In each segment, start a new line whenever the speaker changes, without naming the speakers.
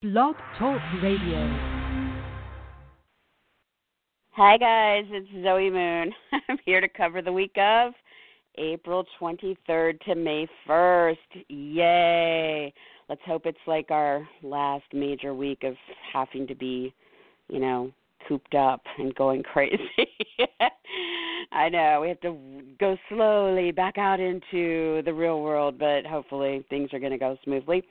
Blog Talk Radio.
Hi, guys. It's Zoe Moon. I'm here to cover the week of April 23rd to May 1st. Yay! Let's hope it's like our last major week of having to be, you know, cooped up and going crazy. I know we have to go slowly back out into the real world, but hopefully things are going to go smoothly.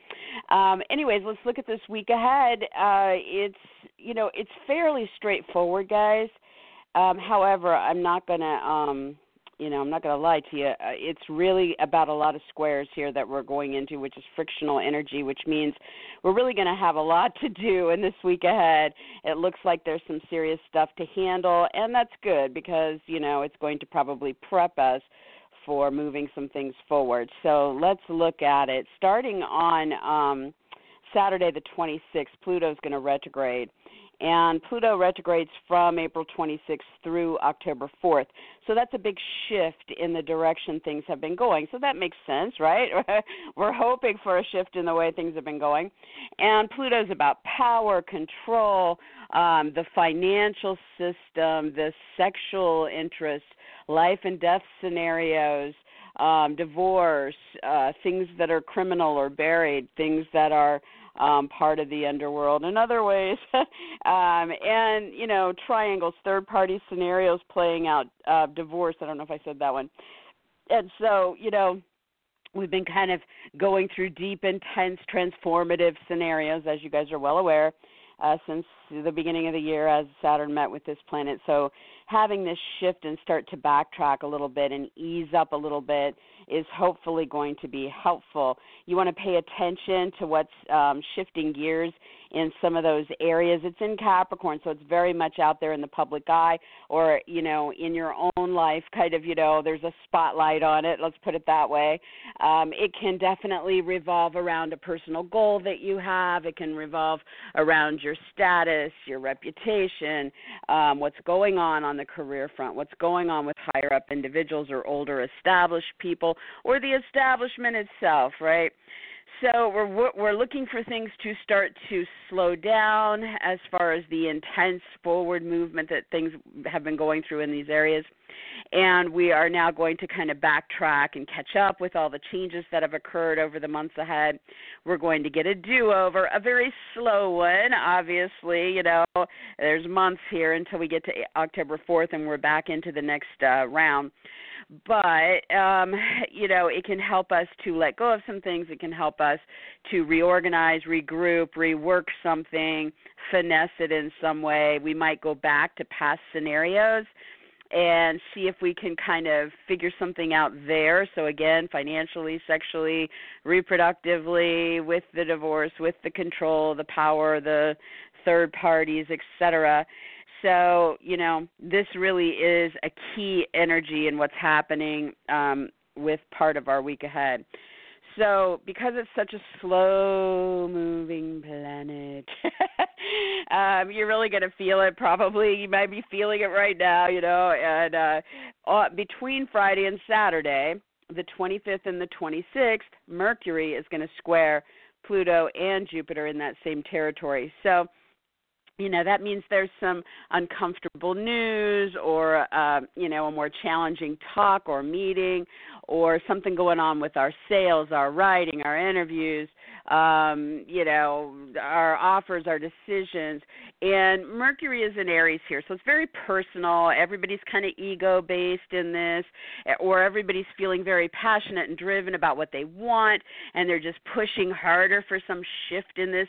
Um, anyways, let's look at this week ahead. Uh, it's you know it's fairly straightforward, guys. Um, however, I'm not going to um, you know, I'm not going to lie to you. Uh, it's really about a lot of squares here that we're going into, which is frictional energy, which means we're really going to have a lot to do in this week ahead. It looks like there's some serious stuff to handle, and that's good because, you know, it's going to probably prep us for moving some things forward. So let's look at it. Starting on um, Saturday, the 26th, Pluto's going to retrograde and Pluto retrogrades from April 26th through October 4th. So that's a big shift in the direction things have been going. So that makes sense, right? We're hoping for a shift in the way things have been going. And Pluto's about power, control, um, the financial system, the sexual interests, life and death scenarios. Um, divorce, uh, things that are criminal or buried, things that are um, part of the underworld in other ways. um, and, you know, triangles, third party scenarios playing out, uh, divorce. I don't know if I said that one. And so, you know, we've been kind of going through deep, intense, transformative scenarios, as you guys are well aware, uh, since the beginning of the year as Saturn met with this planet. So having this shift and start to backtrack a little bit and ease up a little bit is hopefully going to be helpful. You want to pay attention to what's um, shifting gears in some of those areas. It's in Capricorn, so it's very much out there in the public eye or, you know, in your own life, kind of, you know, there's a spotlight on it, let's put it that way. Um, it can definitely revolve around a personal goal that you have, it can revolve around your status, your reputation, um, what's going on on the career front, what's going on with higher up individuals or older established people or the establishment itself, right? So we're we're looking for things to start to slow down as far as the intense forward movement that things have been going through in these areas. And we are now going to kind of backtrack and catch up with all the changes that have occurred over the months ahead. We're going to get a do over, a very slow one, obviously. You know, there's months here until we get to October 4th and we're back into the next uh, round but um, you know it can help us to let go of some things it can help us to reorganize regroup rework something finesse it in some way we might go back to past scenarios and see if we can kind of figure something out there. So again, financially, sexually, reproductively, with the divorce, with the control, the power, the third parties, etc. So, you know, this really is a key energy in what's happening um, with part of our week ahead. So, because it's such a slow moving planet, um, you're really going to feel it probably. You might be feeling it right now, you know. And uh, uh, between Friday and Saturday, the 25th and the 26th, Mercury is going to square Pluto and Jupiter in that same territory. So, you know that means there's some uncomfortable news or uh, you know a more challenging talk or meeting or something going on with our sales our writing our interviews um, you know our offers our decisions. And mercury is in aries here so it's very personal. Everybody's kind of ego based in this or everybody's feeling very passionate and driven about what they want and they're just pushing harder for some shift in this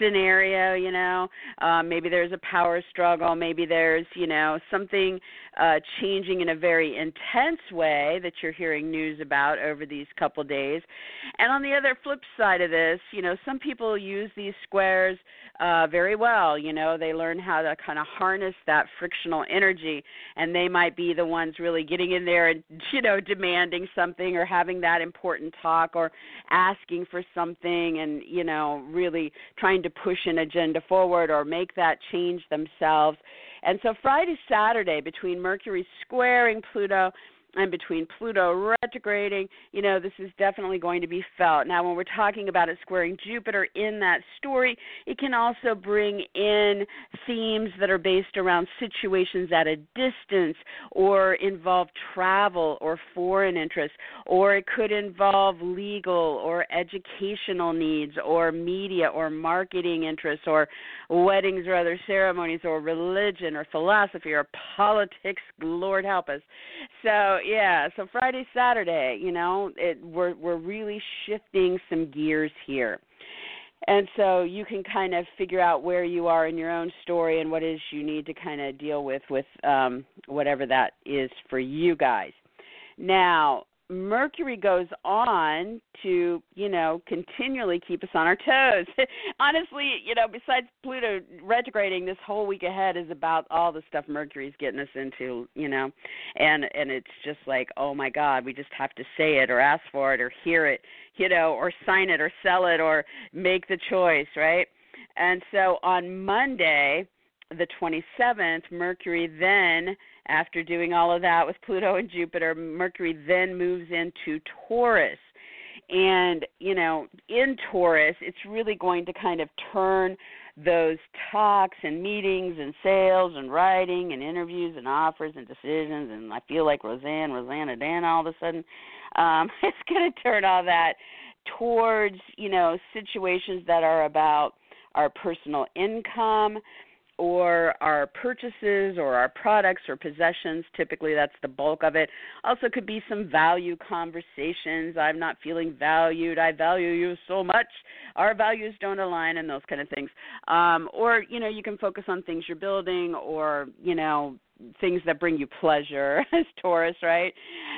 scenario you know. Um, maybe there's a power struggle maybe there's you know something uh, changing in a very intense way that you're hearing news about over these couple days. And on the other flip side of this you know some people use these squares uh, very well you know they learn how to kind of harness that frictional energy and they might be the ones really getting in there and you know demanding something or having that important talk or asking for something and you know really trying to push an agenda forward or make that change themselves. And so Friday, Saturday, between Mercury squaring Pluto and between Pluto retrograding, you know, this is definitely going to be felt. Now, when we're talking about it squaring Jupiter in that story, it can also bring in themes that are based around situations at a distance or involve travel or foreign interests, or it could involve legal or educational needs or media or marketing interests or weddings or other ceremonies or religion or philosophy or politics. Lord help us. So yeah, so Friday, Saturday, you know, it, we're we're really shifting some gears here. And so you can kind of figure out where you are in your own story and what is you need to kind of deal with with um, whatever that is for you guys. Now, Mercury goes on to, you know, continually keep us on our toes. Honestly, you know, besides Pluto retrograding, this whole week ahead is about all the stuff Mercury's getting us into, you know, and and it's just like, oh my God, we just have to say it or ask for it or hear it, you know, or sign it or sell it or make the choice, right? And so on Monday, the 27th, Mercury then after doing all of that with Pluto and Jupiter, Mercury then moves into Taurus. And, you know, in Taurus, it's really going to kind of turn those talks and meetings and sales and writing and interviews and offers and decisions and I feel like Roseanne, Rosanna Dan all of a sudden. Um, it's going to turn all that towards, you know, situations that are about our personal income, or our purchases or our products or possessions. Typically, that's the bulk of it. Also, could be some value conversations. I'm not feeling valued. I value you so much. Our values don't align, and those kind of things. Um, or, you know, you can focus on things you're building or, you know, things that bring you pleasure as Taurus, right?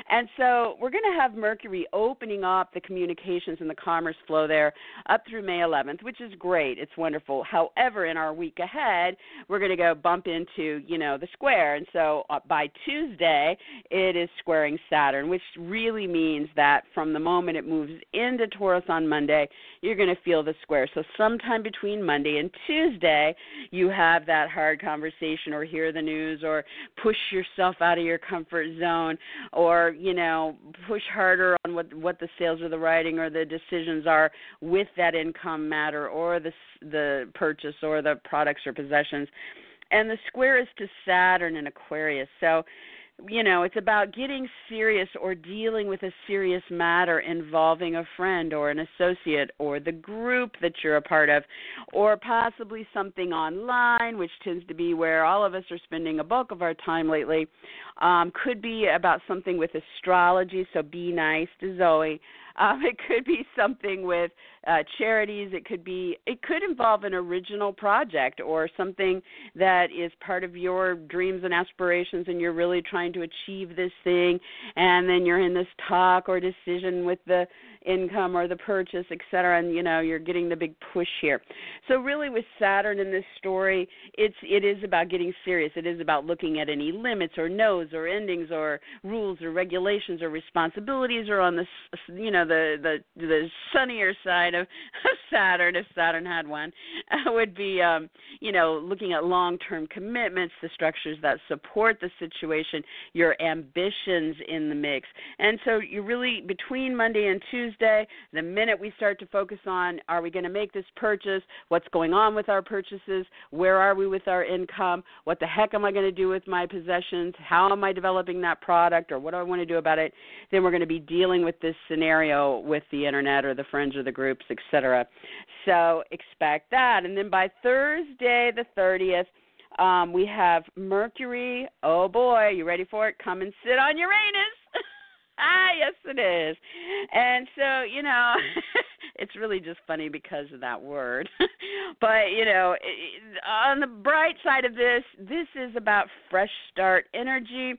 And so we're going to have Mercury opening up the communications and the commerce flow there up through May 11th, which is great. It's wonderful. However, in our week ahead, we're going to go bump into, you know, the square. And so uh, by Tuesday, it is squaring Saturn, which really means that from the moment it moves into Taurus on Monday, you're going to feel the square. So sometime between Monday and Tuesday, you have that hard conversation or hear the news or push yourself out of your comfort zone or you know push harder on what what the sales or the writing or the decisions are with that income matter or the the purchase or the products or possessions and the square is to Saturn in Aquarius so you know, it's about getting serious or dealing with a serious matter involving a friend or an associate or the group that you're a part of, or possibly something online, which tends to be where all of us are spending a bulk of our time lately. Um, could be about something with astrology, so be nice to Zoe. Um, it could be something with uh, charities. It could be. It could involve an original project or something that is part of your dreams and aspirations, and you're really trying to achieve this thing. And then you're in this talk or decision with the income or the purchase, et cetera, and you know you're getting the big push here. So really, with Saturn in this story, it's it is about getting serious. It is about looking at any limits or no's or endings or rules or regulations or responsibilities, or on the you know the the the sunnier side of Saturn, if Saturn had one, would be um, you know looking at long-term commitments, the structures that support the situation, your ambitions in the mix, and so you really between Monday and Tuesday Tuesday. The minute we start to focus on are we going to make this purchase, what's going on with our purchases, where are we with our income, what the heck am I going to do with my possessions, how am I developing that product, or what do I want to do about it, then we're going to be dealing with this scenario with the internet or the friends or the groups, etc. So expect that. And then by Thursday, the 30th, um, we have Mercury. Oh boy, you ready for it? Come and sit on Uranus ah, yes, it is. And so, you know, it's really just funny because of that word. but, you know, on the bright side of this, this is about fresh start energy.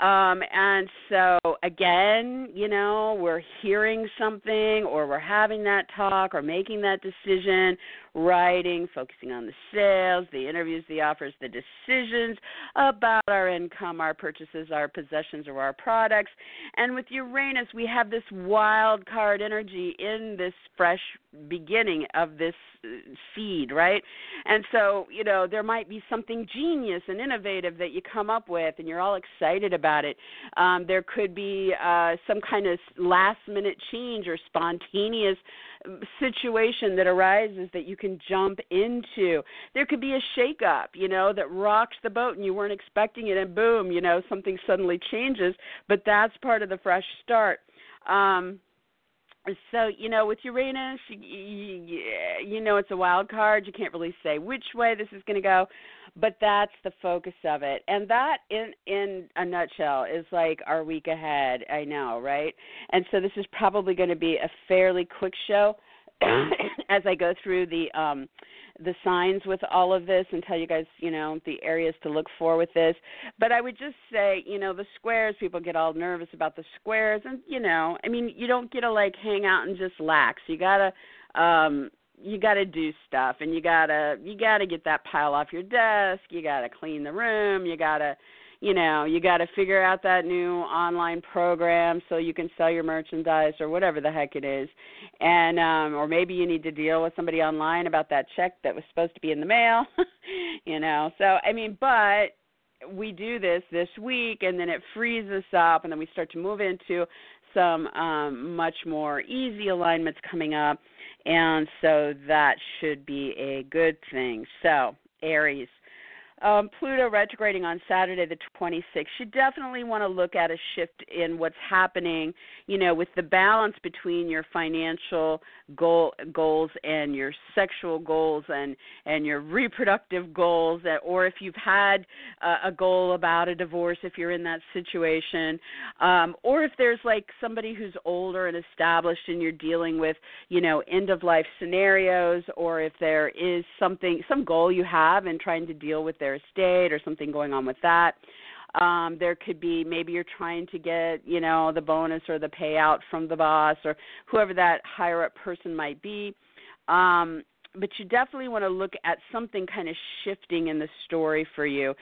Um, and so, again, you know, we're hearing something or we're having that talk or making that decision writing, focusing on the sales, the interviews, the offers, the decisions about our income, our purchases, our possessions, or our products. And with Uranus, we have this wild card energy in this fresh beginning of this uh, seed, right? And so, you know, there might be something genius and innovative that you come up with, and you're all excited about it. Um, there could be uh, some kind of last minute change or spontaneous situation that arises that you can jump into. There could be a shake up, you know, that rocks the boat and you weren't expecting it, and boom, you know, something suddenly changes. But that's part of the fresh start. Um, so you know with Uranus, you, you, you know it's a wild card. You can't really say which way this is going to go, but that's the focus of it. And that, in in a nutshell, is like our week ahead. I know, right? And so this is probably going to be a fairly quick show as I go through the um the signs with all of this and tell you guys, you know, the areas to look for with this. But I would just say, you know, the squares, people get all nervous about the squares and you know, I mean, you don't get to like hang out and just lax. You got to um you got to do stuff and you got to you got to get that pile off your desk, you got to clean the room, you got to you know you got to figure out that new online program so you can sell your merchandise or whatever the heck it is. And um or maybe you need to deal with somebody online about that check that was supposed to be in the mail you know. So i mean but we do this this week and then it frees us up and then we start to move into some um much more easy alignments coming up. And so that should be a good thing. So aries um, Pluto retrograding on Saturday the 26th, you definitely want to look at a shift in what's happening, you know, with the balance between your financial goal, goals and your sexual goals and and your reproductive goals, that, or if you've had uh, a goal about a divorce, if you're in that situation, um, or if there's like somebody who's older and established and you're dealing with, you know, end of life scenarios, or if there is something, some goal you have and trying to deal with their estate or something going on with that. Um, there could be maybe you're trying to get, you know, the bonus or the payout from the boss or whoever that higher up person might be. Um, but you definitely want to look at something kind of shifting in the story for you.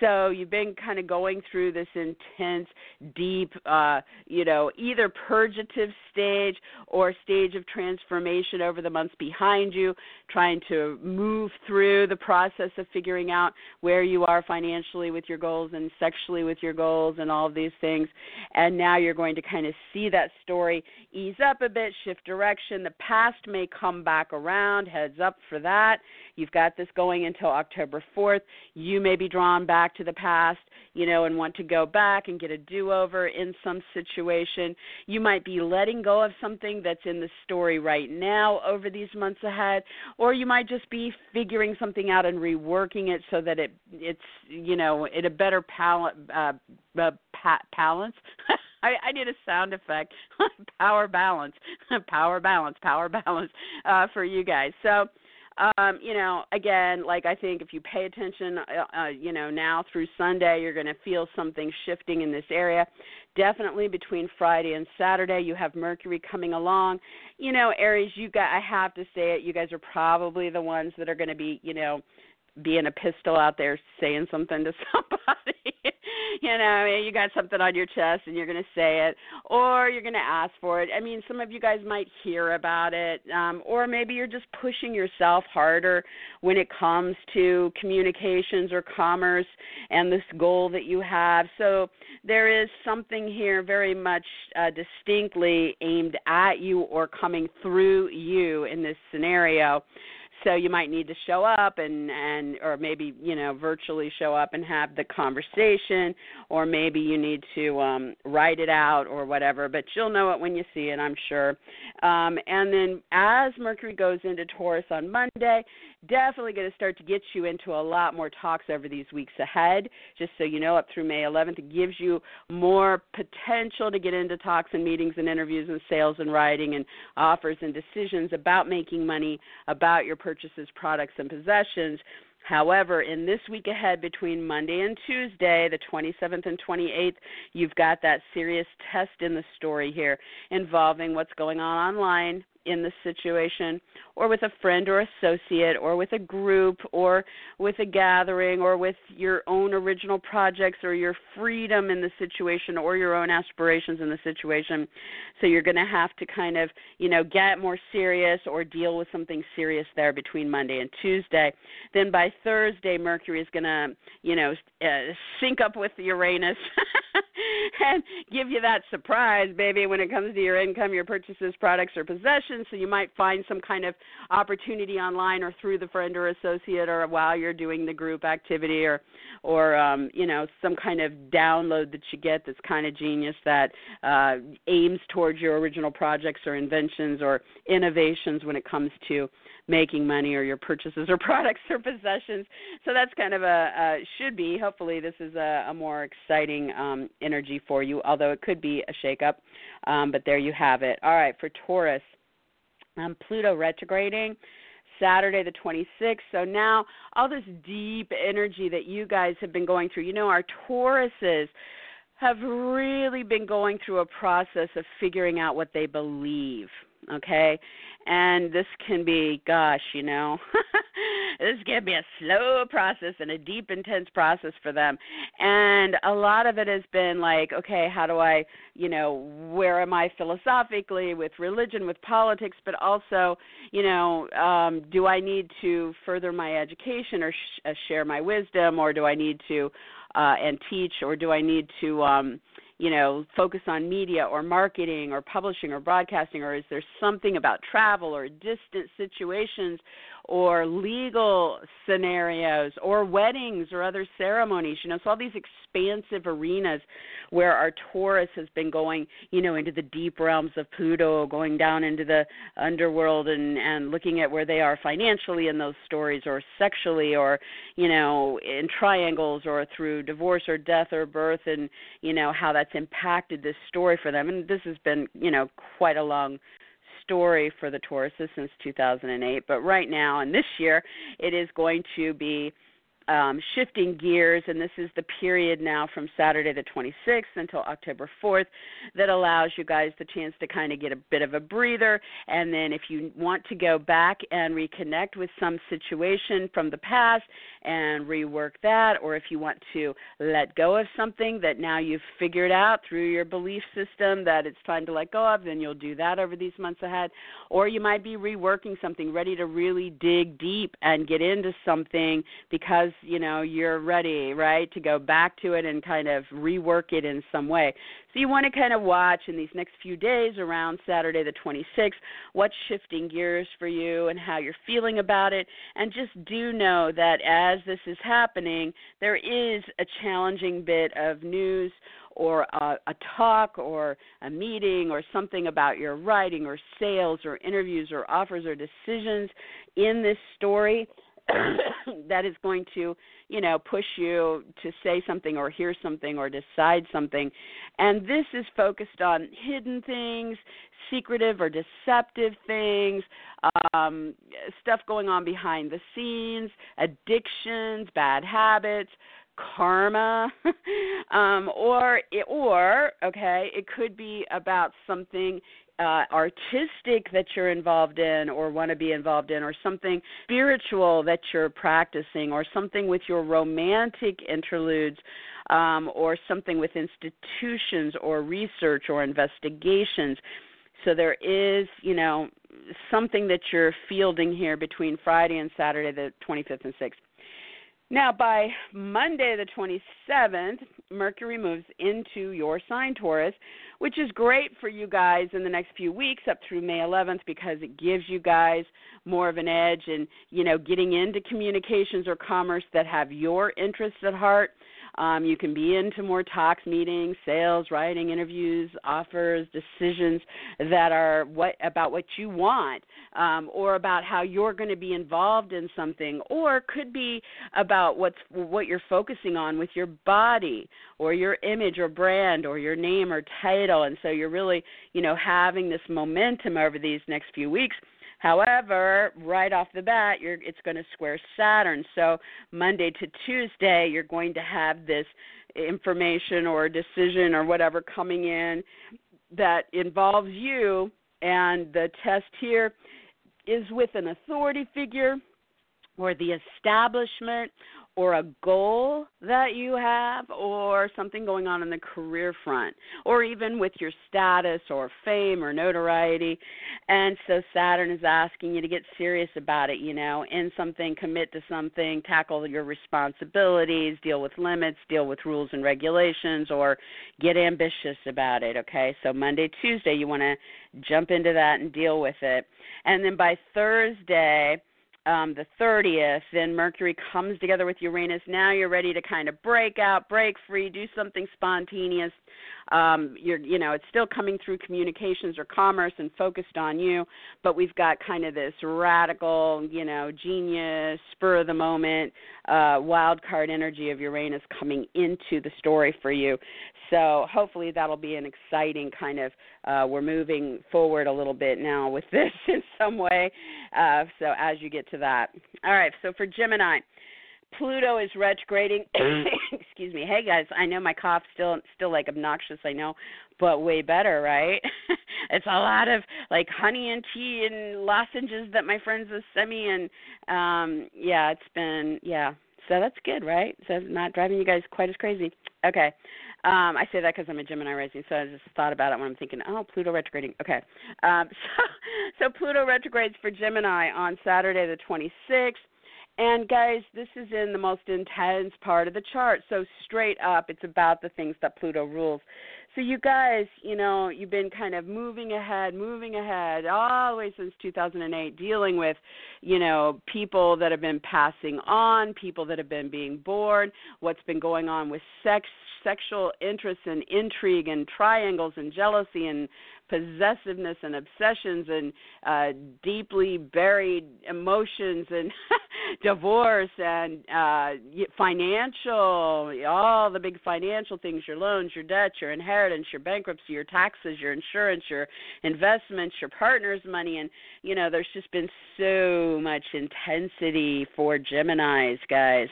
So you've been kind of going through this intense, deep, uh, you know, either purgative stage or stage of transformation over the months behind you, trying to move through the process of figuring out where you are financially with your goals and sexually with your goals and all of these things. And now you're going to kind of see that story ease up a bit, shift direction. The past may come back around, heads up for that. You've got this going until October 4th. You may be drawn back to the past, you know, and want to go back and get a do over in some situation. You might be letting go of something that's in the story right now over these months ahead, or you might just be figuring something out and reworking it so that it it's you know in a better pal- uh, uh, pa- balance. I, I need a sound effect. power balance, power balance, power balance uh, for you guys. So um, you know, again, like I think if you pay attention, uh, uh, you know, now through Sunday, you're going to feel something shifting in this area. Definitely between Friday and Saturday, you have Mercury coming along. You know, Aries, you got, I have to say it, you guys are probably the ones that are going to be, you know, being a pistol out there saying something to somebody. you know, you got something on your chest and you're going to say it, or you're going to ask for it. I mean, some of you guys might hear about it, um, or maybe you're just pushing yourself harder when it comes to communications or commerce and this goal that you have. So there is something here very much uh, distinctly aimed at you or coming through you in this scenario so you might need to show up and and or maybe you know virtually show up and have the conversation or maybe you need to um write it out or whatever but you'll know it when you see it i'm sure um and then as mercury goes into taurus on monday definitely going to start to get you into a lot more talks over these weeks ahead. Just so you know, up through May 11th, it gives you more potential to get into talks and meetings and interviews and sales and writing and offers and decisions about making money, about your purchases, products, and possessions. However, in this week ahead between Monday and Tuesday, the 27th and 28th, you've got that serious test in the story here involving what's going on online in the situation, or with a friend or associate, or with a group, or with a gathering, or with your own original projects, or your freedom in the situation, or your own aspirations in the situation. So you're going to have to kind of, you know, get more serious or deal with something serious there between Monday and Tuesday. Then by Thursday, Mercury is going to, you know, uh, sync up with the Uranus. and give you that surprise, baby, when it comes to your income, your purchases, products, or possessions. So you might find some kind of opportunity online or through the friend or associate or while you're doing the group activity or or um, you know, some kind of download that you get that's kind of genius that uh, aims towards your original projects or inventions or innovations when it comes to making money or your purchases or products or possessions. So that's kind of a, a should be. Hopefully, this is a, a more exciting um, energy for you, although it could be a shakeup. Um, but there you have it. All right, for Taurus, um, Pluto retrograding. Saturday the 26th. So now all this deep energy that you guys have been going through, you know, our Tauruses have really been going through a process of figuring out what they believe okay? And this can be gosh you know this can be a slow process and a deep intense process for them. And a lot of it has been like okay how do i you know where am i philosophically with religion with politics but also you know um do i need to further my education or sh- uh, share my wisdom or do i need to uh and teach or do i need to um you know, focus on media or marketing or publishing or broadcasting, or is there something about travel or distant situations or legal scenarios or weddings or other ceremonies. You know so all these expansive arenas where our taurus has been going you know into the deep realms of pluto going down into the underworld and and looking at where they are financially in those stories or sexually or you know in triangles or through divorce or death or birth and you know how that's impacted this story for them. And this has been you know quite a long story for the Tauruses since 2008, but right now and this year it is going to be um, shifting gears, and this is the period now from Saturday the 26th until October 4th that allows you guys the chance to kind of get a bit of a breather. And then, if you want to go back and reconnect with some situation from the past and rework that, or if you want to let go of something that now you've figured out through your belief system that it's time to let go of, then you'll do that over these months ahead. Or you might be reworking something, ready to really dig deep and get into something because you know you're ready right to go back to it and kind of rework it in some way. So you want to kind of watch in these next few days around saturday the 26th what's shifting gears for you and how you're feeling about it. And just do know that as this is happening there is a challenging bit of news or a, a talk or a meeting or something about your writing or sales or interviews or offers or decisions in this story that is going to, you know, push you to say something or hear something or decide something. And this is focused on hidden things, secretive or deceptive things, um, stuff going on behind the scenes, addictions, bad habits, karma um or it, or okay it could be about something uh, artistic that you're involved in or want to be involved in, or something spiritual that you're practicing, or something with your romantic interludes, um, or something with institutions or research or investigations. So there is, you know, something that you're fielding here between Friday and Saturday, the 25th and 6th. Now, by Monday, the 27th, Mercury moves into your sign, Taurus, which is great for you guys in the next few weeks up through May 11th because it gives you guys more of an edge in, you know, getting into communications or commerce that have your interests at heart. Um, you can be into more talks, meetings, sales, writing, interviews, offers, decisions that are what about what you want, um, or about how you're going to be involved in something, or could be about what's what you're focusing on with your body, or your image, or brand, or your name or title. And so you're really, you know, having this momentum over these next few weeks However, right off the bat, you're, it's going to square Saturn. So Monday to Tuesday, you're going to have this information or decision or whatever coming in that involves you and the test here is with an authority figure or the establishment or a goal that you have or something going on in the career front or even with your status or fame or notoriety. And so saturn is asking you to get serious about it you know in something commit to something tackle your responsibilities deal with limits deal with rules and regulations or get ambitious about it okay? So monday tuesday you want to jump into that and deal with it. And then by thursday um, the 30th, then Mercury comes together with Uranus. Now you're ready to kind of break out, break free, do something spontaneous. Um, you're, you know, it's still coming through communications or commerce and focused on you, but we've got kind of this radical, you know, genius, spur of the moment, uh, wild card energy of Uranus coming into the story for you. So hopefully that'll be an exciting kind of. Uh, we're moving forward a little bit now with this in some way. Uh, so as you get to that, all right. So for Gemini. Pluto is retrograding. Excuse me. Hey guys, I know my cough's still still like obnoxious, I know, but way better, right? it's a lot of like honey and tea and lozenges that my friends have sent me and um yeah, it's been yeah. So that's good, right? So it's not driving you guys quite as crazy. Okay. Um, I say that because I'm a Gemini rising, so I just thought about it when I'm thinking, oh, Pluto retrograding. Okay, um, so so Pluto retrogrades for Gemini on Saturday the 26th. And guys, this is in the most intense part of the chart. So straight up, it's about the things that Pluto rules. So you guys, you know, you've been kind of moving ahead, moving ahead all the way since 2008, dealing with, you know, people that have been passing on, people that have been being born, what's been going on with sex, sexual interests and intrigue and triangles and jealousy and possessiveness and obsessions and uh, deeply buried emotions and divorce and uh, financial, all the big financial things your loans, your debt, your inheritance, your bankruptcy, your taxes, your insurance, your investments, your partner's money. And, you know, there's just been so much intensity for Geminis, guys.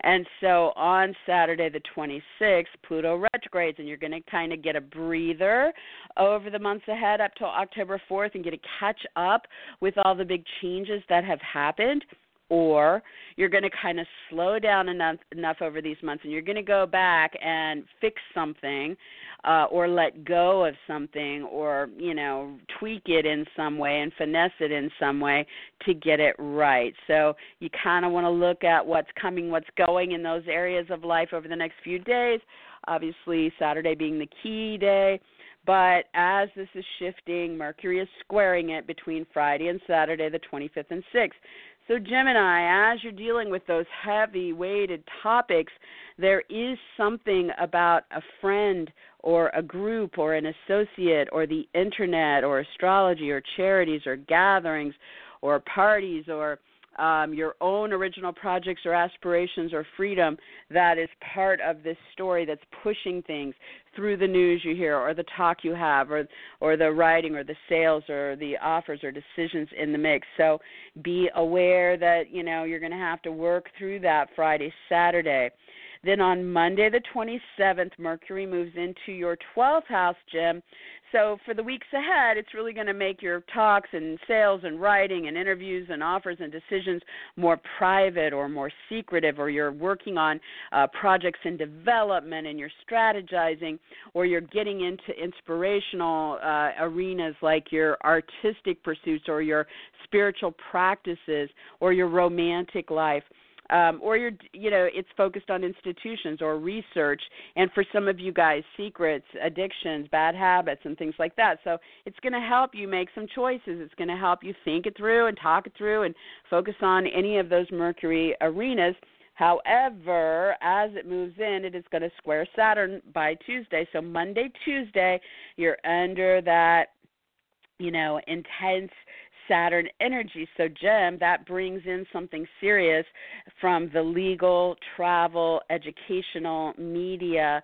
And so on Saturday the 26th, Pluto retrogrades, and you're going to kind of get a breather over the months ahead up till October 4th and get to catch up with all the big changes that have happened or you're going to kind of slow down enough enough over these months and you're going to go back and fix something uh or let go of something or you know tweak it in some way and finesse it in some way to get it right so you kind of want to look at what's coming what's going in those areas of life over the next few days obviously saturday being the key day but as this is shifting, Mercury is squaring it between Friday and Saturday, the 25th and 6th. So, Gemini, as you're dealing with those heavy weighted topics, there is something about a friend or a group or an associate or the internet or astrology or charities or gatherings or parties or um, your own original projects or aspirations or freedom that is part of this story that's pushing things through the news you hear or the talk you have or or the writing or the sales or the offers or decisions in the mix so be aware that you know you're going to have to work through that friday saturday then on Monday, the 27th, Mercury moves into your 12th house, Jim. So for the weeks ahead, it's really going to make your talks and sales and writing and interviews and offers and decisions more private or more secretive, or you're working on uh, projects in development and you're strategizing, or you're getting into inspirational uh, arenas like your artistic pursuits or your spiritual practices or your romantic life um, or you're you know it's focused on institutions or research and for some of you guys secrets addictions bad habits and things like that. So it's going to help you make some choices. It's going to help you think it through and talk it through and focus on any of those mercury arenas. However, as it moves in, it is going to square Saturn by Tuesday. So Monday, Tuesday, you're under that, you know, intense Saturn energy. So, Jim, that brings in something serious from the legal, travel, educational, media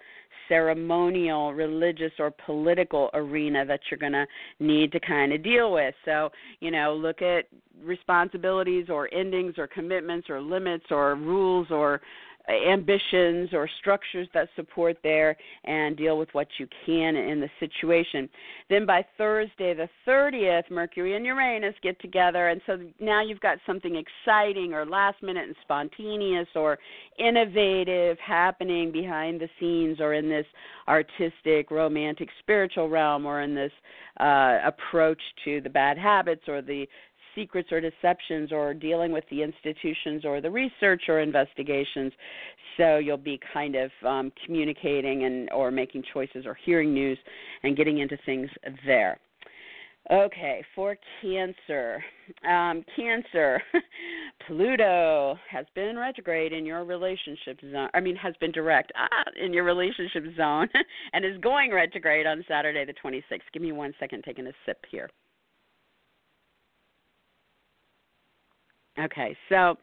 ceremonial, religious, or political arena that you're going to need to kind of deal with. So, you know, look at responsibilities or endings or commitments or limits or rules or ambitions or structures that support there and deal with what you can in the situation. Then by Thursday, the 30th, Mercury and Uranus get together, and so now you've got something exciting or last minute and spontaneous or innovative happening behind the scenes or in this artistic, romantic, spiritual realm or in this uh, approach to the bad habits or the secrets or deceptions or dealing with the institutions or the research or investigations. So you'll be kind of um, communicating and or making choices or hearing news and getting into things there. Okay, for Cancer. Um, cancer, Pluto has been retrograde in your relationship zone. I mean, has been direct ah, in your relationship zone and is going retrograde on Saturday the 26th. Give me one second, taking a sip here. Okay, so,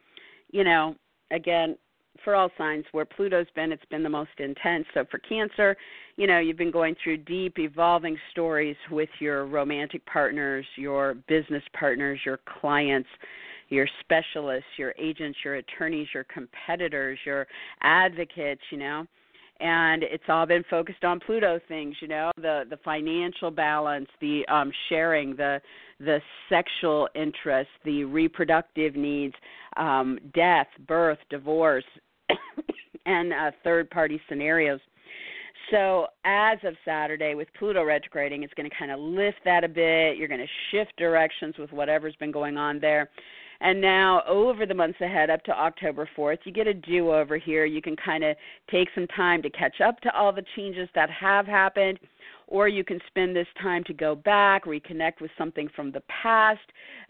you know, again, for all signs where Pluto's been, it's been the most intense. So for Cancer, you know, you've been going through deep, evolving stories with your romantic partners, your business partners, your clients, your specialists, your agents, your attorneys, your competitors, your advocates, you know and it's all been focused on Pluto things, you know, the the financial balance, the um sharing, the the sexual interest, the reproductive needs, um death, birth, divorce, and uh, third party scenarios. So, as of Saturday, with Pluto retrograding, it's going to kind of lift that a bit. You're going to shift directions with whatever's been going on there. And now, over the months ahead, up to October 4th, you get a do over here. You can kind of take some time to catch up to all the changes that have happened, or you can spend this time to go back, reconnect with something from the past,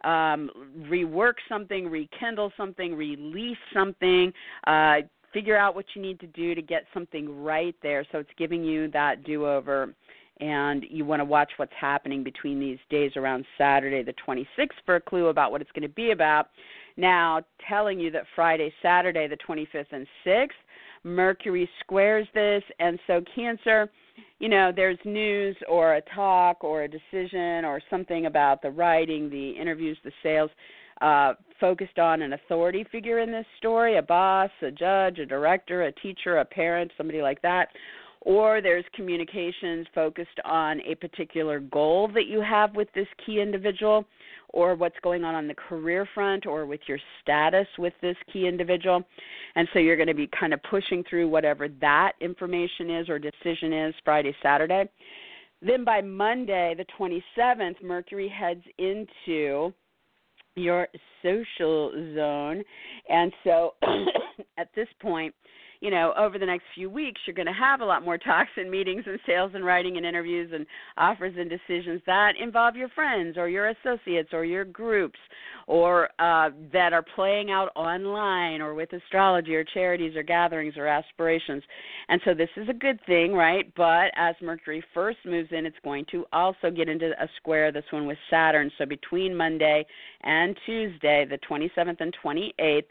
um, rework something, rekindle something, release something. Uh, figure out what you need to do to get something right there so it's giving you that do over and you want to watch what's happening between these days around Saturday the 26th for a clue about what it's going to be about. Now, telling you that Friday, Saturday the 25th and 6th, Mercury squares this, and so Cancer, you know, there's news or a talk or a decision or something about the writing, the interviews, the sales. Uh, focused on an authority figure in this story a boss, a judge, a director, a teacher, a parent, somebody like that or there's communications focused on a particular goal that you have with this key individual, or what's going on on the career front, or with your status with this key individual. And so you're going to be kind of pushing through whatever that information is or decision is Friday, Saturday. Then by Monday, the 27th, Mercury heads into your social zone. And so at this point, you know, over the next few weeks, you're going to have a lot more talks and meetings and sales and writing and interviews and offers and decisions that involve your friends or your associates or your groups or uh, that are playing out online or with astrology or charities or gatherings or aspirations. And so this is a good thing, right? But as Mercury first moves in, it's going to also get into a square, this one with Saturn. So between Monday and Tuesday, the 27th and 28th,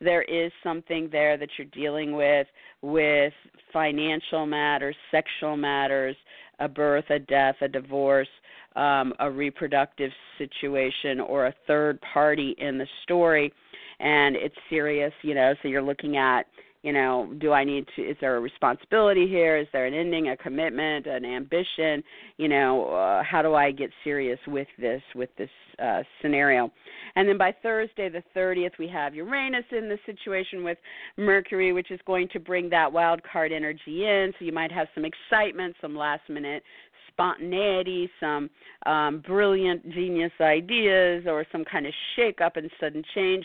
there is something there that you're dealing with with financial matters, sexual matters, a birth, a death, a divorce, um, a reproductive situation, or a third party in the story. And it's serious, you know, so you're looking at you know, do I need to, is there a responsibility here? Is there an ending, a commitment, an ambition? You know, uh, how do I get serious with this, with this uh, scenario? And then by Thursday, the 30th, we have Uranus in the situation with Mercury, which is going to bring that wild card energy in. So you might have some excitement, some last minute spontaneity, some um, brilliant genius ideas, or some kind of shake up and sudden change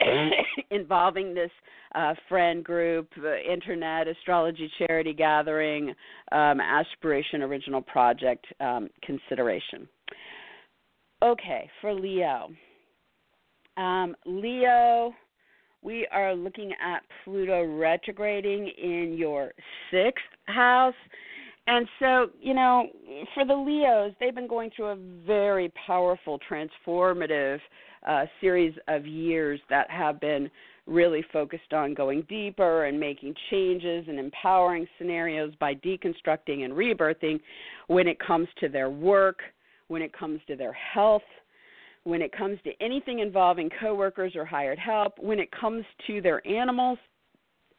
involving this uh, friend group, uh, internet, astrology charity gathering, um, aspiration, original project um, consideration. Okay, for Leo. Um, Leo, we are looking at Pluto retrograding in your sixth house. And so, you know, for the Leos, they've been going through a very powerful, transformative uh, series of years that have been really focused on going deeper and making changes and empowering scenarios by deconstructing and rebirthing when it comes to their work, when it comes to their health, when it comes to anything involving coworkers or hired help, when it comes to their animals,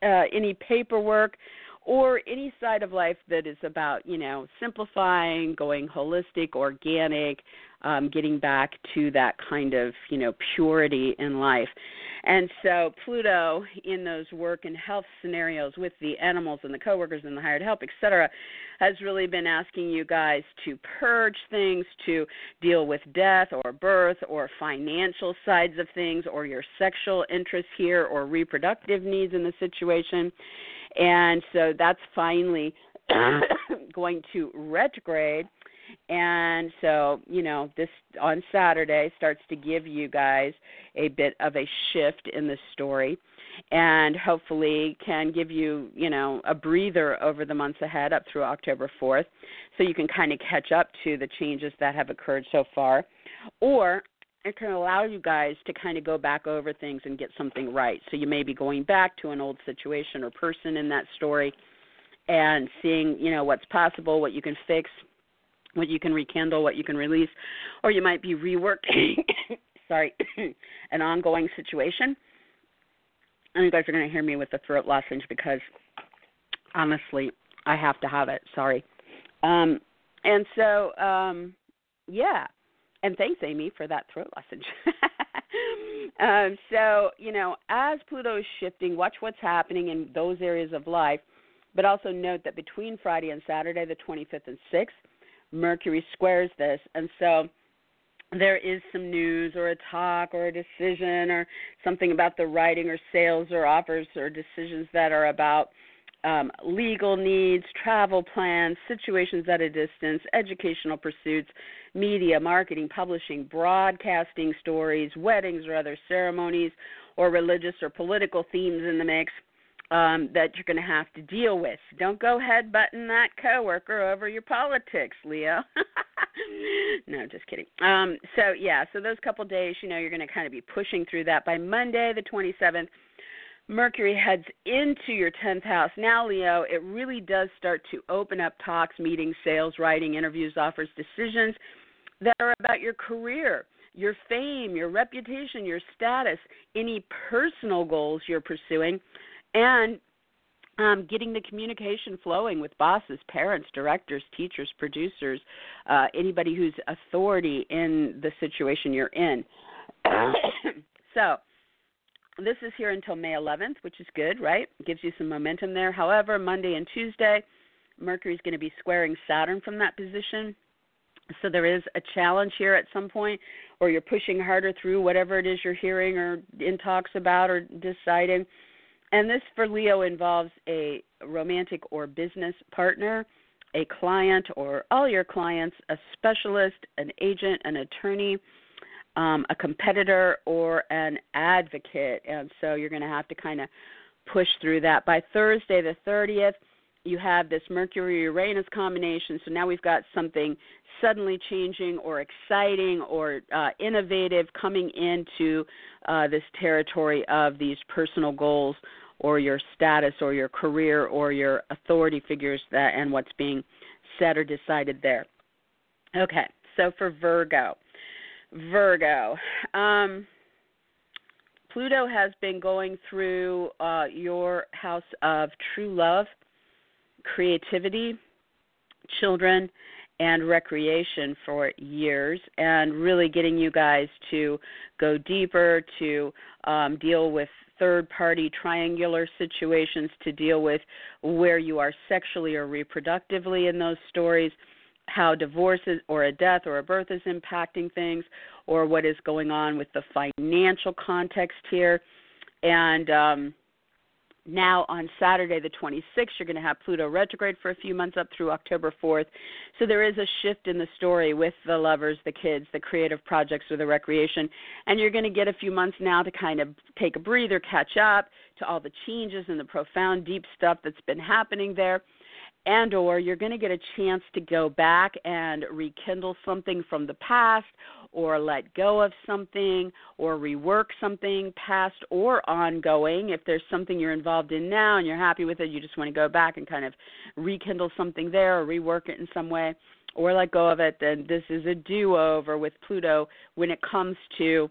uh, any paperwork, or any side of life that is about, you know, simplifying, going holistic, organic, um, getting back to that kind of, you know, purity in life. And so Pluto in those work and health scenarios with the animals and the coworkers and the hired help, etc., has really been asking you guys to purge things, to deal with death or birth or financial sides of things or your sexual interests here or reproductive needs in the situation. And so that's finally going to retrograde and so, you know, this on Saturday starts to give you guys a bit of a shift in the story and hopefully can give you, you know, a breather over the months ahead up through October 4th so you can kind of catch up to the changes that have occurred so far. Or it can allow you guys to kind of go back over things and get something right. So you may be going back to an old situation or person in that story and seeing, you know, what's possible, what you can fix, what you can rekindle, what you can release, or you might be reworking sorry, an ongoing situation. And you guys are going to hear me with the throat lozenge because honestly, I have to have it. Sorry. Um, and so, um, yeah. And thanks, Amy, for that throat lozenge. um, so, you know, as Pluto is shifting, watch what's happening in those areas of life, but also note that between Friday and Saturday, the 25th and 6th, Mercury squares this. And so there is some news or a talk or a decision or something about the writing or sales or offers or decisions that are about um, legal needs, travel plans, situations at a distance, educational pursuits, media, marketing, publishing, broadcasting stories, weddings or other ceremonies, or religious or political themes in the mix um, that you're going to have to deal with. Don't go headbutting that coworker over your politics, Leo. no, just kidding. Um, so yeah, so those couple days, you know, you're going to kind of be pushing through that. By Monday, the 27th, Mercury heads into your 10th house. Now, Leo, it really does start to open up talks, meetings, sales, writing, interviews, offers, decisions that are about your career, your fame, your reputation, your status, any personal goals you're pursuing and um, getting the communication flowing with bosses, parents, directors, teachers, producers, uh, anybody who's authority in the situation you're in. so, this is here until May 11th, which is good, right? gives you some momentum there. However, Monday and Tuesday, Mercury is going to be squaring Saturn from that position. So there is a challenge here at some point, or you're pushing harder through whatever it is you're hearing or in talks about or deciding and this for Leo involves a romantic or business partner, a client or all your clients, a specialist, an agent, an attorney, um, a competitor, or an advocate. And so you're going to have to kind of push through that. By Thursday, the 30th, you have this Mercury Uranus combination. So now we've got something suddenly changing or exciting or uh, innovative coming into uh, this territory of these personal goals or your status or your career or your authority figures that and what's being said or decided there. Okay, so for Virgo, Virgo, um, Pluto has been going through uh, your house of true love, creativity, children, and recreation for years, and really getting you guys to go deeper, to um, deal with third party triangular situations to deal with where you are sexually or reproductively in those stories, how divorces or a death or a birth is impacting things, or what is going on with the financial context here. And um, now on Saturday, the 26th, you're going to have Pluto retrograde for a few months up through October 4th. So there is a shift in the story with the lovers, the kids, the creative projects, or the recreation. And you're going to get a few months now to kind of take a breather, catch up to all the changes and the profound, deep stuff that's been happening there. And or you're going to get a chance to go back and rekindle something from the past or let go of something or rework something past or ongoing. If there's something you're involved in now and you're happy with it, you just want to go back and kind of rekindle something there or rework it in some way or let go of it, then this is a do over with Pluto when it comes to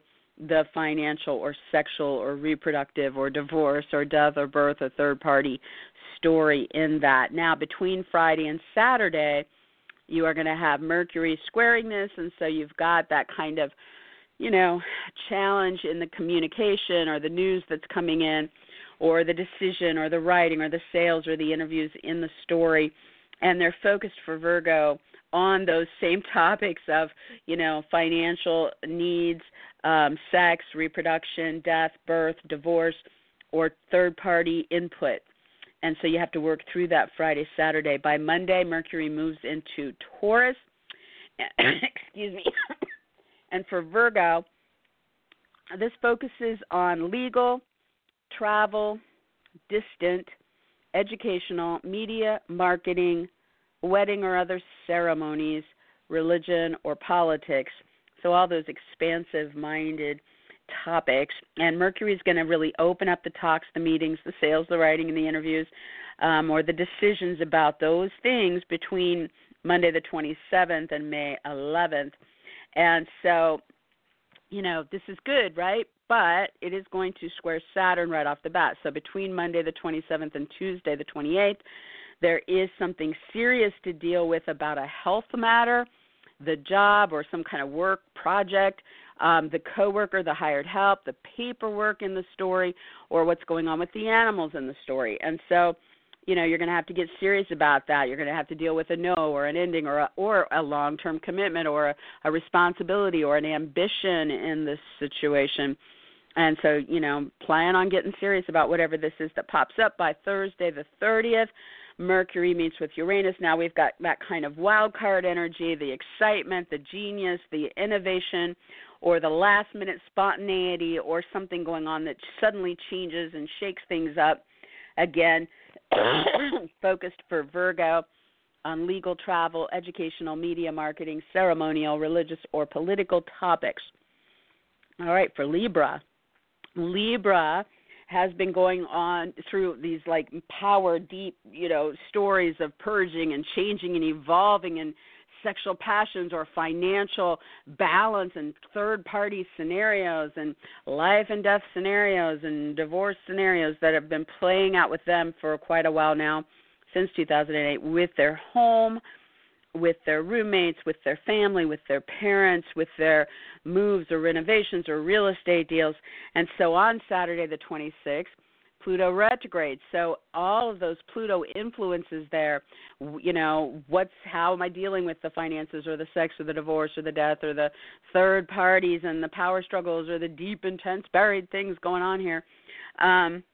the financial or sexual or reproductive or divorce or death or birth or third party story in that. Now, between Friday and Saturday, you are going to have Mercury squaring this, and so you've got that kind of, you know, challenge in the communication or the news that's coming in, or the decision or the writing or the sales or the interviews in the story. And they're focused for Virgo on those same topics of, you know, financial needs, um, sex, reproduction, death, birth, divorce, or third party input. And so you have to work through that Friday, Saturday. By Monday, Mercury moves into Taurus. Excuse me. and for Virgo, this focuses on legal, travel, distant, educational, media, marketing, wedding or other ceremonies, religion, or politics. So, all those expansive minded topics. And Mercury is going to really open up the talks, the meetings, the sales, the writing, and the interviews, um, or the decisions about those things between Monday the 27th and May 11th. And so, you know, this is good, right? But it is going to square Saturn right off the bat. So between Monday the 27th and Tuesday the 28th, there is something serious to deal with about a health matter, the job, or some kind of work project, um, the coworker, the hired help, the paperwork in the story, or what's going on with the animals in the story. And so, you know, you're going to have to get serious about that. You're going to have to deal with a no or an ending or a, or a long-term commitment or a, a responsibility or an ambition in this situation. And so, you know, plan on getting serious about whatever this is that pops up by Thursday the 30th. Mercury meets with Uranus. Now we've got that kind of wild card energy, the excitement, the genius, the innovation, or the last minute spontaneity, or something going on that suddenly changes and shakes things up. Again, focused for Virgo on legal, travel, educational, media, marketing, ceremonial, religious, or political topics. All right, for Libra. Libra has been going on through these like power deep, you know, stories of purging and changing and evolving and sexual passions or financial balance and third party scenarios and life and death scenarios and divorce scenarios that have been playing out with them for quite a while now since 2008 with their home with their roommates, with their family, with their parents, with their moves or renovations or real estate deals. And so on Saturday the 26th, Pluto retrograde. So all of those Pluto influences there, you know, what's how am I dealing with the finances or the sex or the divorce or the death or the third parties and the power struggles or the deep intense buried things going on here. Um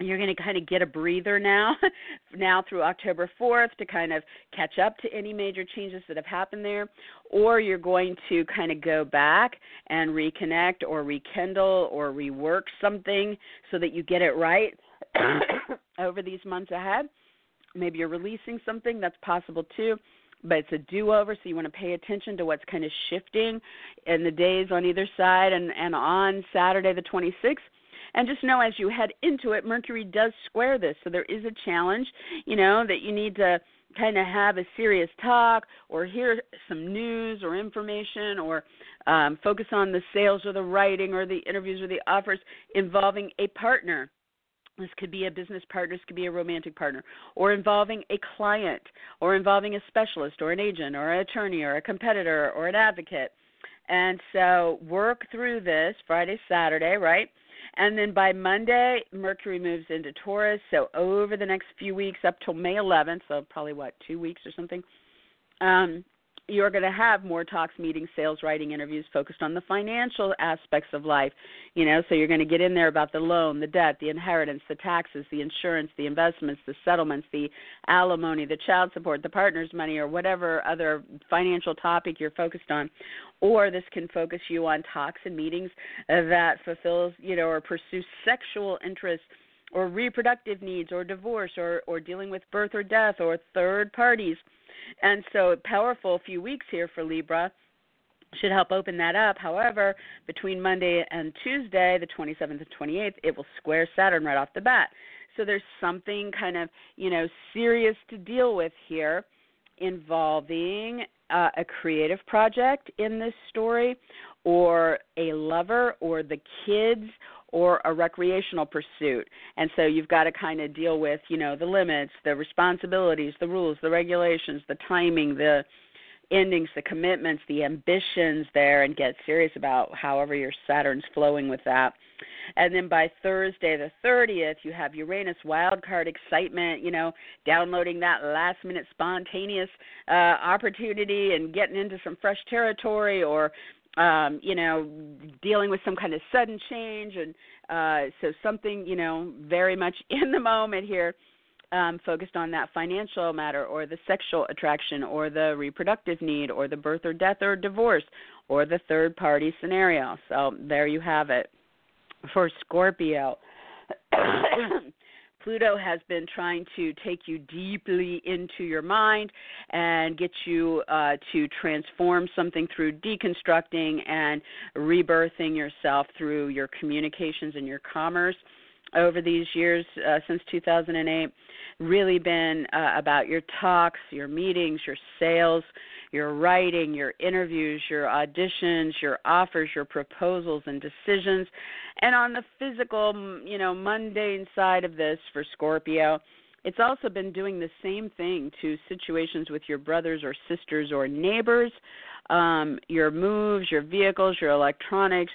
you're going to kind of get a breather now now through October 4th to kind of catch up to any major changes that have happened there or you're going to kind of go back and reconnect or rekindle or rework something so that you get it right over these months ahead. Maybe you're releasing something that's possible too but it's a do over so you want to pay attention to what's kind of shifting in the days on either side and and on Saturday the 26th and just know as you head into it, Mercury does square this. So there is a challenge, you know, that you need to kind of have a serious talk or hear some news or information or um, focus on the sales or the writing or the interviews or the offers involving a partner. This could be a business partner, this could be a romantic partner, or involving a client, or involving a specialist, or an agent, or an attorney, or a competitor, or an advocate. And so work through this Friday, Saturday, right? And then by Monday, Mercury moves into Taurus. So over the next few weeks, up till May 11th, so probably what two weeks or something, um, you're going to have more talks, meetings, sales, writing, interviews focused on the financial aspects of life. You know, so you're going to get in there about the loan, the debt, the inheritance, the taxes, the insurance, the investments, the settlements, the alimony, the child support, the partner's money, or whatever other financial topic you're focused on. Or this can focus you on talks and meetings that fulfills, you know, or pursue sexual interests or reproductive needs or divorce or or dealing with birth or death or third parties and so, powerful few weeks here for Libra. should help open that up. However, between Monday and Tuesday, the 27th and 28th, it will square Saturn right off the bat. So there's something kind of, you know, serious to deal with here involving uh, a creative project in this story or a lover or the kids or a recreational pursuit. And so you've got to kind of deal with, you know, the limits, the responsibilities, the rules, the regulations, the timing, the endings, the commitments, the ambitions there, and get serious about however your Saturn's flowing with that. And then by Thursday the 30th, you have Uranus wildcard excitement, you know, downloading that last minute spontaneous uh, opportunity and getting into some fresh territory or um, you know, dealing with some kind of sudden change, and uh, so something, you know, very much in the moment here um, focused on that financial matter or the sexual attraction or the reproductive need or the birth or death or divorce or the third party scenario. So there you have it. For Scorpio, Pluto has been trying to take you deeply into your mind and get you uh, to transform something through deconstructing and rebirthing yourself through your communications and your commerce over these years uh, since 2008 really been uh, about your talks, your meetings, your sales, your writing, your interviews, your auditions, your offers, your proposals and decisions. And on the physical, you know, mundane side of this for Scorpio, it's also been doing the same thing to situations with your brothers or sisters or neighbors, um, your moves, your vehicles, your electronics,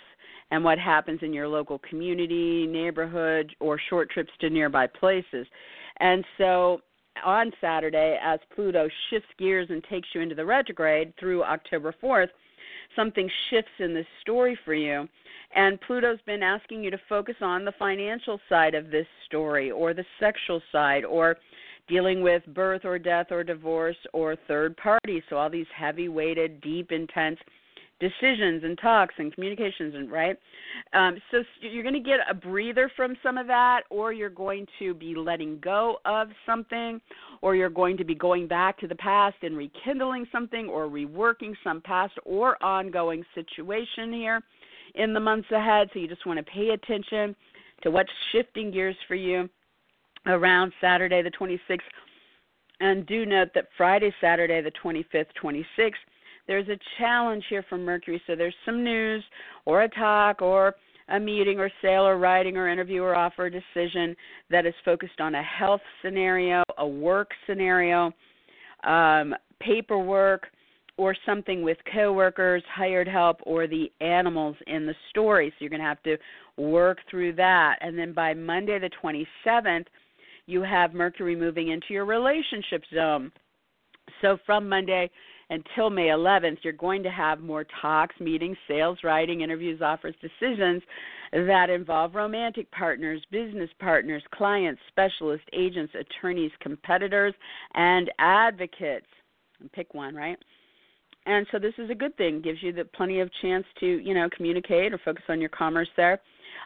and what happens in your local community, neighborhood, or short trips to nearby places. And so on Saturday, as Pluto shifts gears and takes you into the retrograde through October 4th, something shifts in this story for you. And Pluto's been asking you to focus on the financial side of this story, or the sexual side, or dealing with birth or death or divorce or third party. So, all these heavy weighted, deep, intense decisions and talks and communications and right? Um, so you're going to get a breather from some of that or you're going to be letting go of something or you're going to be going back to the past and rekindling something or reworking some past or ongoing situation here in the months ahead. So you just want to pay attention to what's shifting gears for you around Saturday the 26th and do note that Friday, Saturday the 25th, 26th there's a challenge here from Mercury. So there's some news or a talk or a meeting or sale or writing or interview or offer or decision that is focused on a health scenario, a work scenario, um, paperwork, or something with coworkers, hired help, or the animals in the story. So you're going to have to work through that. And then by Monday the 27th, you have Mercury moving into your relationship zone. So from Monday until May 11th, you're going to have more talks, meetings, sales, writing, interviews, offers, decisions that involve romantic partners, business partners, clients, specialists, agents, attorneys, competitors, and advocates. Pick one, right? And so this is a good thing. Gives you the plenty of chance to, you know, communicate or focus on your commerce there.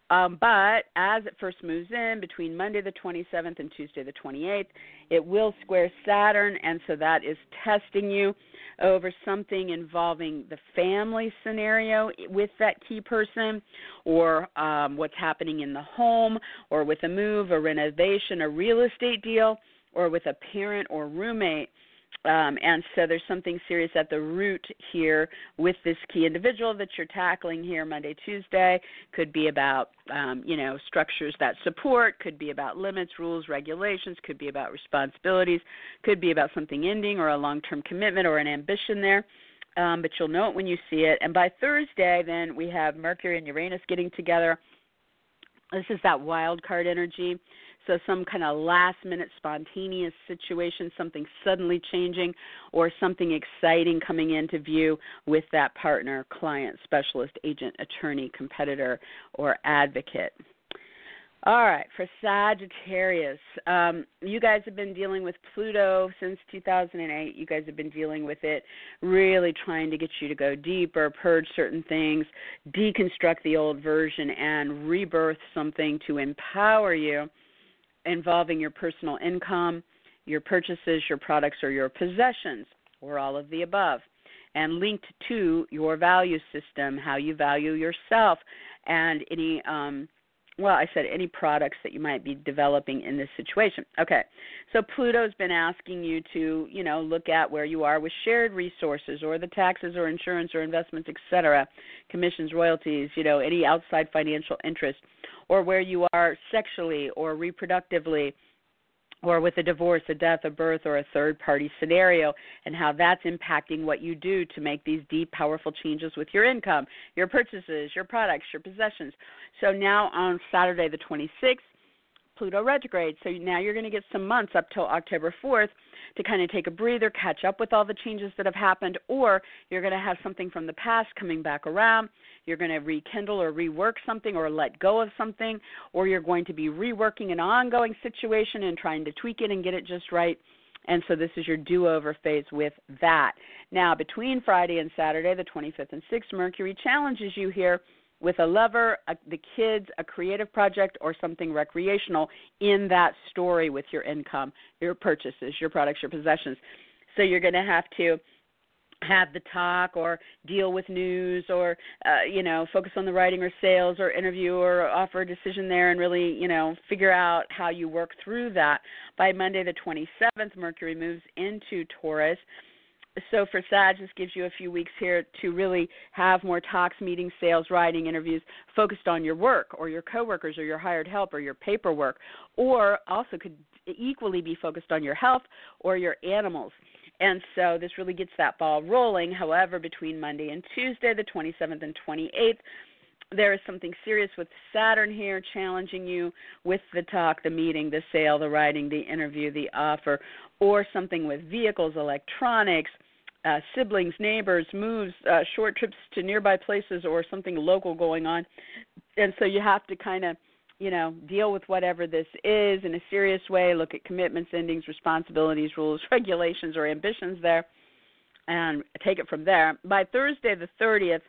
Um, but as it first moves in between Monday the 27th and Tuesday the 28th, it will square Saturn, and so that is testing you over something involving the family scenario with that key person, or um, what's happening in the home, or with a move, a renovation, a real estate deal, or with a parent or roommate um, and so there's something serious at the root here with this key individual that you're tackling here Monday, Tuesday. Could be about, um, you know, structures that support, could be about limits, rules, regulations, could be about responsibilities, could be about something ending or a long term commitment or an ambition there. Um, but you'll know it when you see it. And by Thursday, then we have Mercury and Uranus getting together. This is that wild card energy. So, some kind of last minute spontaneous situation, something suddenly changing, or something exciting coming into view with that partner, client, specialist, agent, attorney, competitor, or advocate. All right, for Sagittarius, um, you guys have been dealing with Pluto since 2008. You guys have been dealing with it, really trying to get you to go deeper, purge certain things, deconstruct the old version, and rebirth something to empower you involving your personal income, your purchases, your products, or your possessions, or all of the above. and linked to your value system, how you value yourself, and any um, well, I said any products that you might be developing in this situation. Okay, so Pluto's been asking you to, you know, look at where you are with shared resources or the taxes or insurance or investments, etc., commissions, royalties, you know, any outside financial interest, or where you are sexually or reproductively or with a divorce, a death, a birth, or a third party scenario, and how that's impacting what you do to make these deep, powerful changes with your income, your purchases, your products, your possessions. So now on Saturday, the 26th, Pluto retrograde. So now you're going to get some months up till October 4th to kind of take a breather, catch up with all the changes that have happened, or you're going to have something from the past coming back around. You're going to rekindle or rework something or let go of something, or you're going to be reworking an ongoing situation and trying to tweak it and get it just right. And so this is your do over phase with that. Now, between Friday and Saturday, the 25th and 6th, Mercury challenges you here with a lover, a, the kids, a creative project, or something recreational in that story with your income, your purchases, your products, your possessions. So you're going to have to have the talk or deal with news or uh, you know focus on the writing or sales or interview or offer a decision there and really you know figure out how you work through that by monday the 27th mercury moves into taurus so for Sag, this gives you a few weeks here to really have more talks, meetings, sales, writing, interviews focused on your work or your coworkers or your hired help or your paperwork, or also could equally be focused on your health or your animals. And so this really gets that ball rolling. However, between Monday and Tuesday, the 27th and 28th, there is something serious with Saturn here challenging you with the talk, the meeting, the sale, the writing, the interview, the offer, or something with vehicles, electronics, uh, siblings, neighbors, moves, uh, short trips to nearby places, or something local going on. And so you have to kind of, you know, deal with whatever this is in a serious way. Look at commitments, endings, responsibilities, rules, regulations, or ambitions there, and take it from there. By Thursday, the 30th,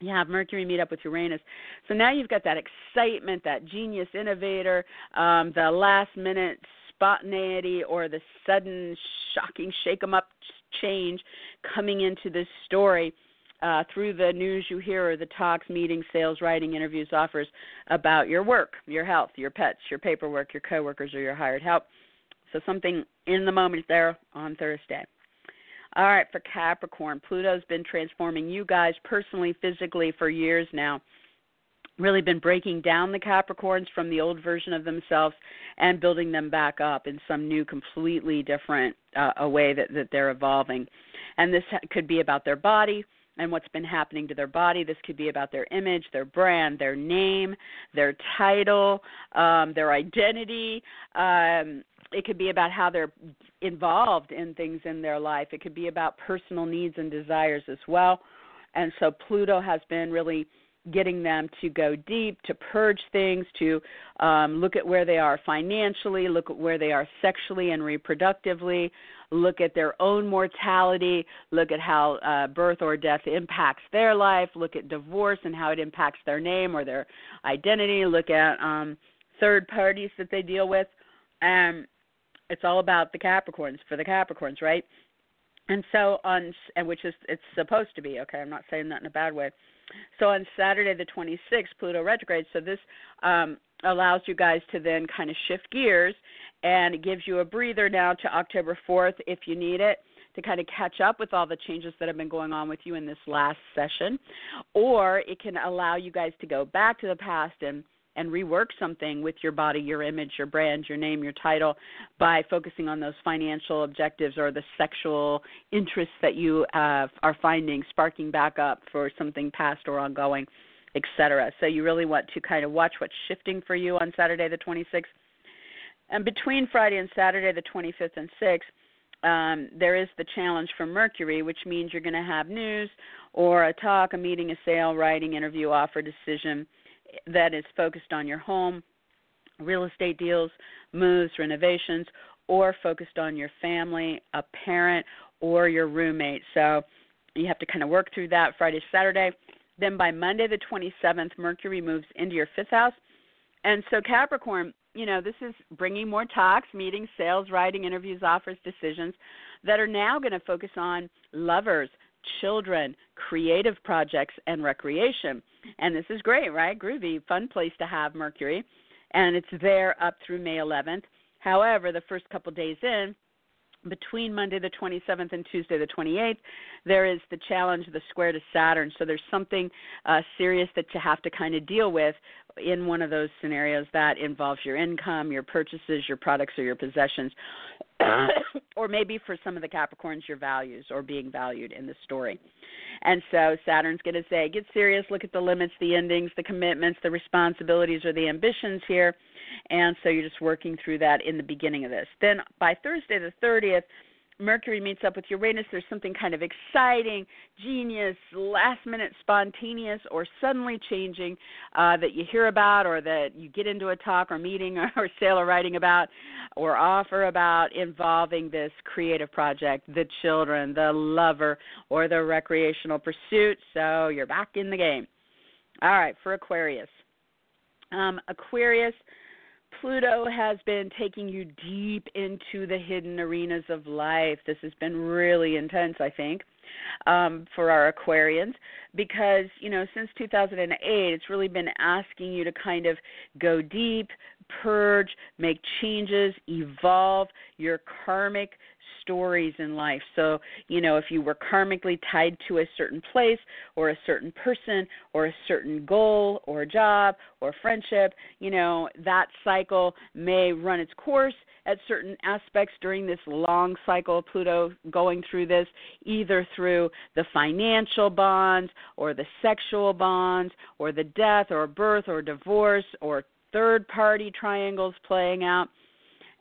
you have Mercury meet up with Uranus. So now you've got that excitement, that genius innovator, um, the last minute spontaneity or the sudden shocking shake 'em up change coming into this story uh, through the news you hear or the talks, meetings, sales, writing, interviews, offers about your work, your health, your pets, your paperwork, your coworkers, or your hired help. So something in the moment there on Thursday. All right, for Capricorn, Pluto's been transforming you guys personally, physically for years now really been breaking down the Capricorns from the old version of themselves and building them back up in some new, completely different uh, a way that, that they're evolving. And this could be about their body and what's been happening to their body. This could be about their image, their brand, their name, their title, um, their identity. Um, it could be about how they're involved in things in their life. It could be about personal needs and desires as well. And so Pluto has been really getting them to go deep, to purge things, to um, look at where they are financially, look at where they are sexually and reproductively, look at their own mortality, look at how uh, birth or death impacts their life, look at divorce and how it impacts their name or their identity, look at um, third parties that they deal with. Um, it's all about the Capricorns for the Capricorns, right? And so on, and which is it's supposed to be okay. I'm not saying that in a bad way so on Saturday the 26th, Pluto retrograde. So this um, allows you guys to then kind of shift gears, and it gives you a breather now to October 4th if you need it to kind of catch up with all the changes that have been going on with you in this last session, or it can allow you guys to go back to the past and and rework something with your body, your image, your brand, your name, your title by focusing on those financial objectives or the sexual interests that you uh, are finding sparking back up for something past or ongoing, etc. So you really want to kind of watch what's shifting for you on Saturday the 26th. And between Friday and Saturday the 25th and 6th, um, there is the challenge from Mercury, which means you're going to have news or a talk, a meeting, a sale, writing, interview, offer, decision – that is focused on your home, real estate deals, moves, renovations, or focused on your family, a parent, or your roommate. So you have to kind of work through that Friday, Saturday. Then by Monday, the 27th, Mercury moves into your fifth house. And so, Capricorn, you know, this is bringing more talks, meetings, sales, writing, interviews, offers, decisions that are now going to focus on lovers, children, creative projects, and recreation. And this is great, right? Groovy, fun place to have Mercury. And it's there up through May 11th. However, the first couple days in, between Monday the 27th and Tuesday the 28th, there is the challenge, of the square to Saturn. So there's something uh, serious that you have to kind of deal with in one of those scenarios that involves your income, your purchases, your products, or your possessions. or maybe for some of the Capricorns, your values or being valued in the story. And so Saturn's going to say, get serious, look at the limits, the endings, the commitments, the responsibilities, or the ambitions here and so you're just working through that in the beginning of this. Then by Thursday the 30th, Mercury meets up with Uranus, there's something kind of exciting, genius, last minute, spontaneous, or suddenly changing uh, that you hear about, or that you get into a talk or meeting or, or sale or writing about, or offer about involving this creative project, the children, the lover, or the recreational pursuit. So you're back in the game. All right, for Aquarius. Um, Aquarius Pluto has been taking you deep into the hidden arenas of life. This has been really intense, I think, um, for our Aquarians because, you know, since 2008, it's really been asking you to kind of go deep, purge, make changes, evolve your karmic stories in life. So, you know, if you were karmically tied to a certain place or a certain person or a certain goal or job or friendship, you know, that cycle may run its course at certain aspects during this long cycle of Pluto going through this, either through the financial bonds or the sexual bonds or the death or birth or divorce or third party triangles playing out.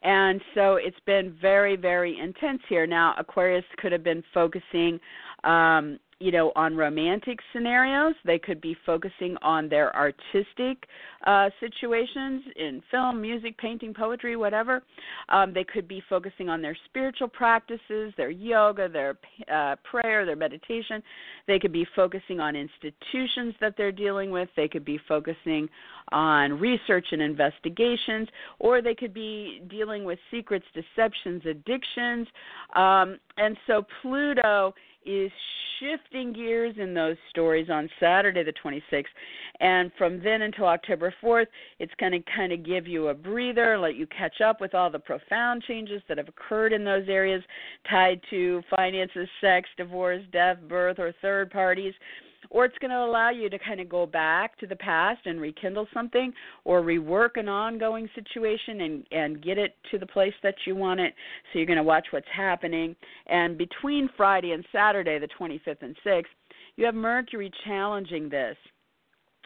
And so it's been very, very intense here. Now, Aquarius could have been focusing um, you know, on romantic scenarios. They could be focusing on their artistic uh, situations in film, music, painting, poetry, whatever. Um, they could be focusing on their spiritual practices, their yoga, their uh, prayer, their meditation. They could be focusing on institutions that they're dealing with. They could be focusing on research and investigations, or they could be dealing with secrets, deceptions, addictions. Um, and so Pluto is shifting gears in those stories on Saturday the 26th. And from then until October 4th, it's going to kind of give you a breather, let you catch up with all the profound changes that have occurred in those areas tied to finances, sex, divorce, death, birth, or third parties or it's going to allow you to kind of go back to the past and rekindle something or rework an ongoing situation and and get it to the place that you want it. So you're going to watch what's happening. And between Friday and Saturday the 25th and 6th you have Mercury challenging this.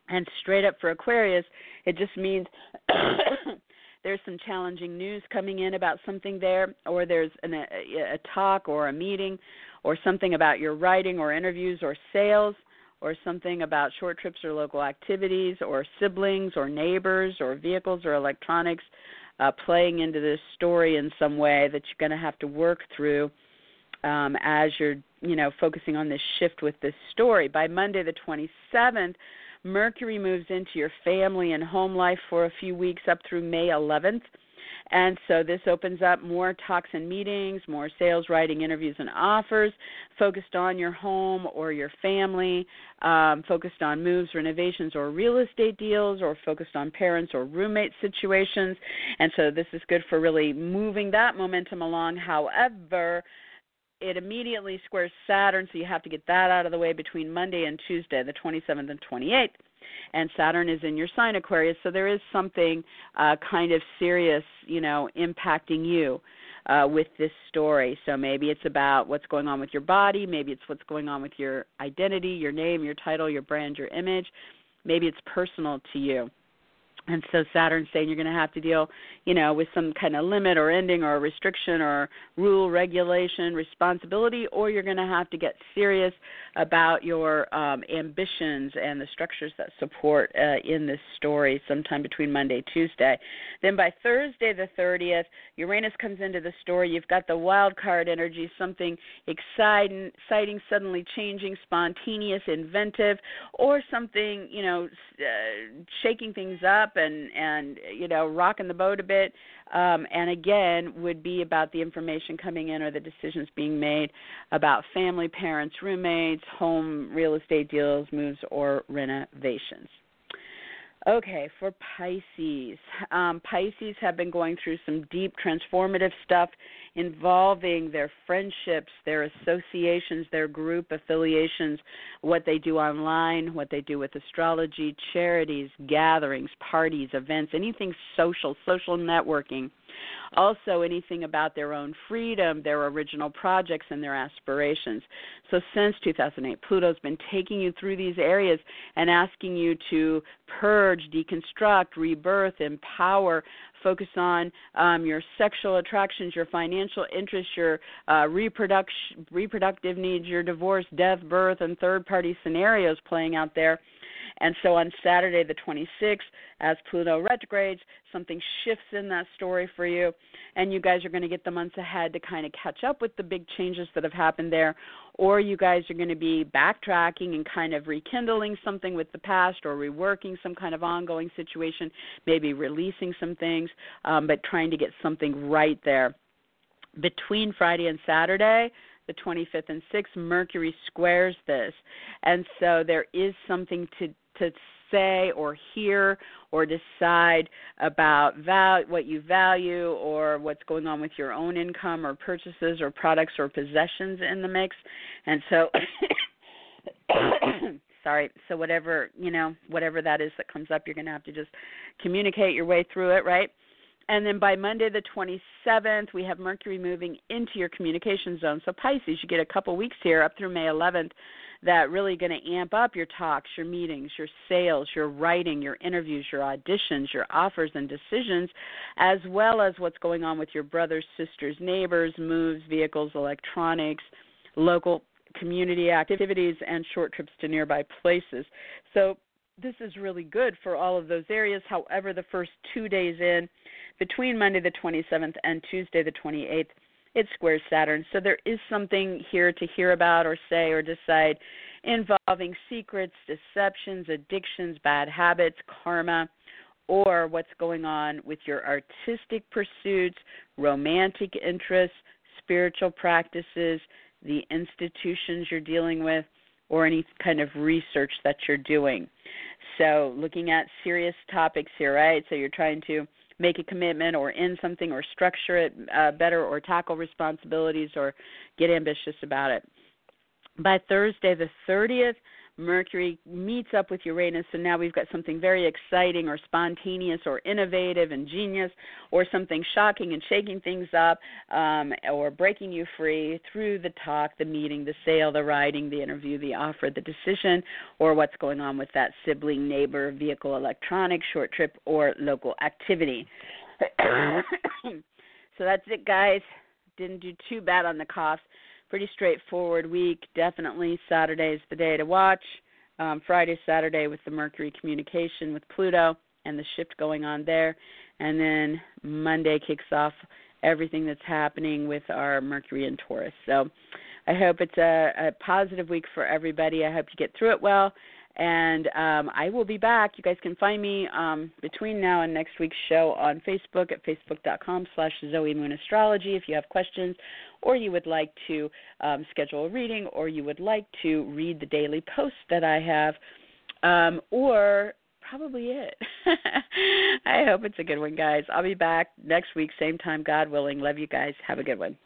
And straight up for Aquarius it just means there's some challenging news coming in about something there or there's an, a, a talk or a meeting or something about your writing or interviews or sales or something about short trips or local activities or siblings or neighbors or vehicles or electronics uh, playing into this story in some way that you're going to have to work through um, as you're you know focusing on this shift with this story. By Monday the 27th, Mercury moves into your family and home life for a few weeks up through May 11th. And so this opens up more talks and meetings, more sales, writing, interviews, and offers focused on your home or your family, um, focused on moves, renovations, or real estate deals, or focused on parents or roommate situations. And so this is good for really moving that momentum along. However, it immediately squares Saturn, so you have to get that out of the way between Monday and Tuesday, the 27th and 28th and Saturn is in your sign Aquarius, so there is something uh, kind of serious, you know, impacting you. Uh, with this story. So maybe it's about what's going on with your body, maybe it's what's going on with your identity, your name, your title, your brand, your image. Maybe it's personal to you and so Saturn's saying you're going to have to deal, you know, with some kind of limit or ending or restriction or rule, regulation, responsibility, or you're going to have to get serious about your um, ambitions and the structures that support uh, in this story sometime between Monday Tuesday. Then by Thursday the 30th, Uranus comes into the story. You've got the wild card energy, something exciting, exciting suddenly changing, spontaneous, inventive, or something, you know, uh, shaking things up up and and you know rocking the boat a bit um, and again would be about the information coming in or the decisions being made about family parents roommates home real estate deals moves or renovations Okay, for Pisces. Um, Pisces have been going through some deep transformative stuff involving their friendships, their associations, their group affiliations, what they do online, what they do with astrology, charities, gatherings, parties, events, anything social, social networking also anything about their own freedom, their original projects, and their aspirations. So, since 2008, Pluto's been taking you through these areas and asking you to purge, deconstruct, rebirth, empower, focus on um, your sexual attractions, your financial interests, your uh, reproduction, reproductive needs, your divorce, death, birth, and third party scenarios playing out there and so on Saturday, the 26th, as Pluto retrogrades, something shifts in that story for you, and you guys are going to get the months ahead to kind of catch up with the big changes that have happened there, or you guys are going to be backtracking and kind of rekindling something with the past or reworking some kind of ongoing situation, maybe releasing some things, um, but trying to get something right there. Between Friday and Saturday, the 25th and 6th, Mercury squares this. And so there is something to to say or hear or decide about val- what you value or what's going on with your own income or purchases or products or possessions in the mix. And so sorry, so whatever, you know, whatever that is that comes up, you're going to have to just communicate your way through it, right? And then by Monday the 27th, we have Mercury moving into your communication zone. So Pisces, you get a couple weeks here up through May 11th that really going to amp up your talks, your meetings, your sales, your writing, your interviews, your auditions, your offers and decisions, as well as what's going on with your brothers, sisters, neighbors, moves, vehicles, electronics, local community activities, and short trips to nearby places. So this is really good for all of those areas. However, the first two days in, between Monday the 27th and Tuesday the 28th, it squares Saturn. So there is something here to hear about or say or decide involving secrets, deceptions, addictions, bad habits, karma, or what's going on with your artistic pursuits, romantic interests, spiritual practices, the institutions you're dealing with, or any kind of research that you're doing. So, looking at serious topics here, right? So, you're trying to make a commitment or end something or structure it uh, better or tackle responsibilities or get ambitious about it. By Thursday, the 30th, Mercury meets up with Uranus, and now we've got something very exciting or spontaneous or innovative and genius, or something shocking and shaking things up, um, or breaking you free through the talk, the meeting, the sale, the writing, the interview, the offer, the decision, or what's going on with that sibling, neighbor, vehicle, electronic, short trip, or local activity. so that's it, guys. Didn't do too bad on the coughs pretty straightforward week. Definitely Saturday is the day to watch. Um, Friday, Saturday with the Mercury communication with Pluto and the shift going on there. And then Monday kicks off everything that's happening with our Mercury and Taurus. So I hope it's a, a positive week for everybody. I hope you get through it well and um, I will be back. You guys can find me um, between now and next week's show on Facebook at facebook.com slash Zoe Moon Astrology if you have questions or you would like to um, schedule a reading or you would like to read the daily posts that I have um, or probably it. I hope it's a good one, guys. I'll be back next week, same time, God willing. Love you guys. Have a good one.